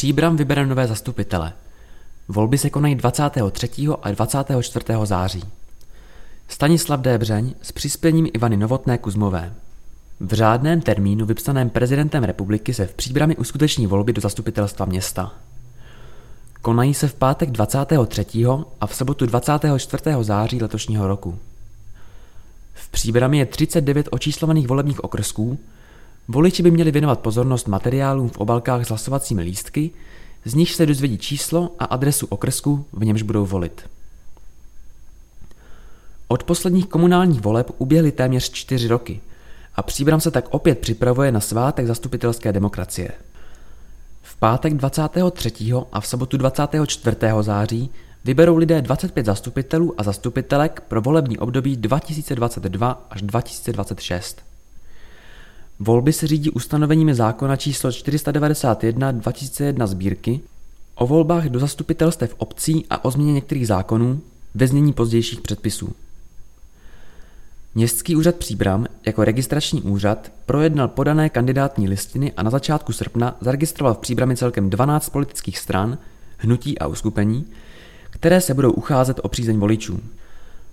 Příbram vybere nové zastupitele. Volby se konají 23. a 24. září. Stanislav Débřeň s přispěním Ivany Novotné Kuzmové. V řádném termínu vypsaném prezidentem republiky se v Příbrami uskuteční volby do zastupitelstva města. Konají se v pátek 23. a v sobotu 24. září letošního roku. V Příbrami je 39 očíslovaných volebních okrsků, Voliči by měli věnovat pozornost materiálům v obalkách s hlasovacími lístky, z nich se dozvědí číslo a adresu okrsku, v němž budou volit. Od posledních komunálních voleb uběhly téměř čtyři roky a Příbram se tak opět připravuje na svátek zastupitelské demokracie. V pátek 23. a v sobotu 24. září vyberou lidé 25 zastupitelů a zastupitelek pro volební období 2022 až 2026. Volby se řídí ustanoveními zákona číslo 491 2001 sbírky o volbách do zastupitelstev obcí a o změně některých zákonů ve znění pozdějších předpisů. Městský úřad Příbram jako registrační úřad projednal podané kandidátní listiny a na začátku srpna zaregistroval v Příbrami celkem 12 politických stran, hnutí a uskupení, které se budou ucházet o přízeň voličů.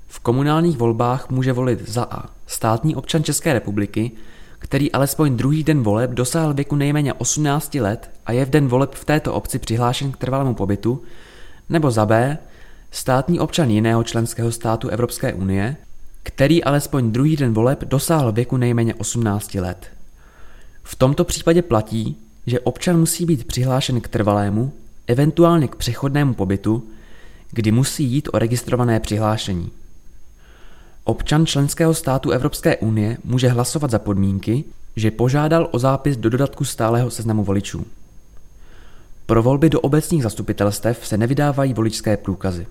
V komunálních volbách může volit za A státní občan České republiky, který alespoň druhý den voleb dosáhl věku nejméně 18 let a je v den voleb v této obci přihlášen k trvalému pobytu, nebo za B, státní občan jiného členského státu Evropské unie, který alespoň druhý den voleb dosáhl věku nejméně 18 let. V tomto případě platí, že občan musí být přihlášen k trvalému, eventuálně k přechodnému pobytu, kdy musí jít o registrované přihlášení. Občan členského státu Evropské unie může hlasovat za podmínky, že požádal o zápis do dodatku stálého seznamu voličů. Pro volby do obecních zastupitelstev se nevydávají voličské průkazy.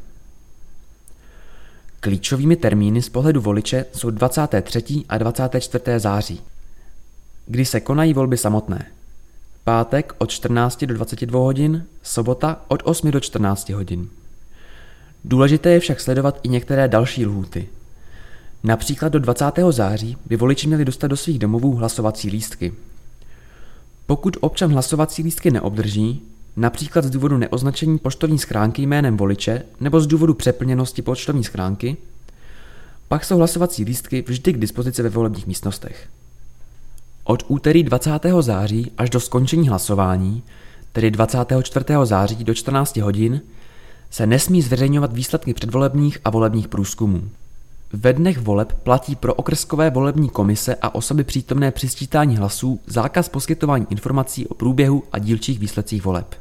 Klíčovými termíny z pohledu voliče jsou 23. a 24. září, kdy se konají volby samotné. Pátek od 14 do 22 hodin, sobota od 8 do 14 hodin. Důležité je však sledovat i některé další lhůty – Například do 20. září by voliči měli dostat do svých domovů hlasovací lístky. Pokud občan hlasovací lístky neobdrží, například z důvodu neoznačení poštovní schránky jménem voliče nebo z důvodu přeplněnosti poštovní schránky, pak jsou hlasovací lístky vždy k dispozici ve volebních místnostech. Od úterý 20. září až do skončení hlasování, tedy 24. září do 14 hodin, se nesmí zveřejňovat výsledky předvolebních a volebních průzkumů. Ve dnech voleb platí pro okrskové volební komise a osoby přítomné při sčítání hlasů zákaz poskytování informací o průběhu a dílčích výsledcích voleb.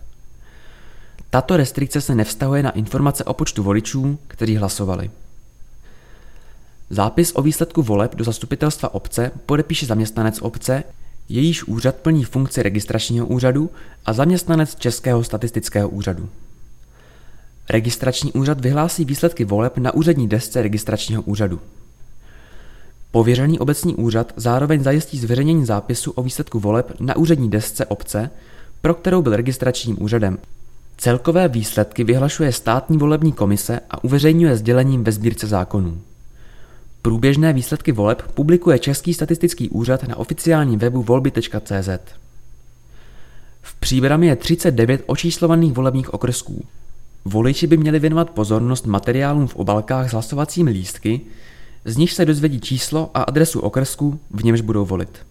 Tato restrikce se nevztahuje na informace o počtu voličů, kteří hlasovali. Zápis o výsledku voleb do zastupitelstva obce podepíše zaměstnanec obce, jejíž úřad plní funkci registračního úřadu a zaměstnanec Českého statistického úřadu. Registrační úřad vyhlásí výsledky voleb na úřední desce registračního úřadu. Pověřený obecní úřad zároveň zajistí zveřejnění zápisu o výsledku voleb na úřední desce obce, pro kterou byl registračním úřadem. Celkové výsledky vyhlašuje státní volební komise a uveřejňuje sdělením ve sbírce zákonů. Průběžné výsledky voleb publikuje Český statistický úřad na oficiálním webu volby.cz. V Příbrami je 39 očíslovaných volebních okrsků. Voliči by měli věnovat pozornost materiálům v obalkách s hlasovacími lístky, z nich se dozvědí číslo a adresu okrsku, v němž budou volit.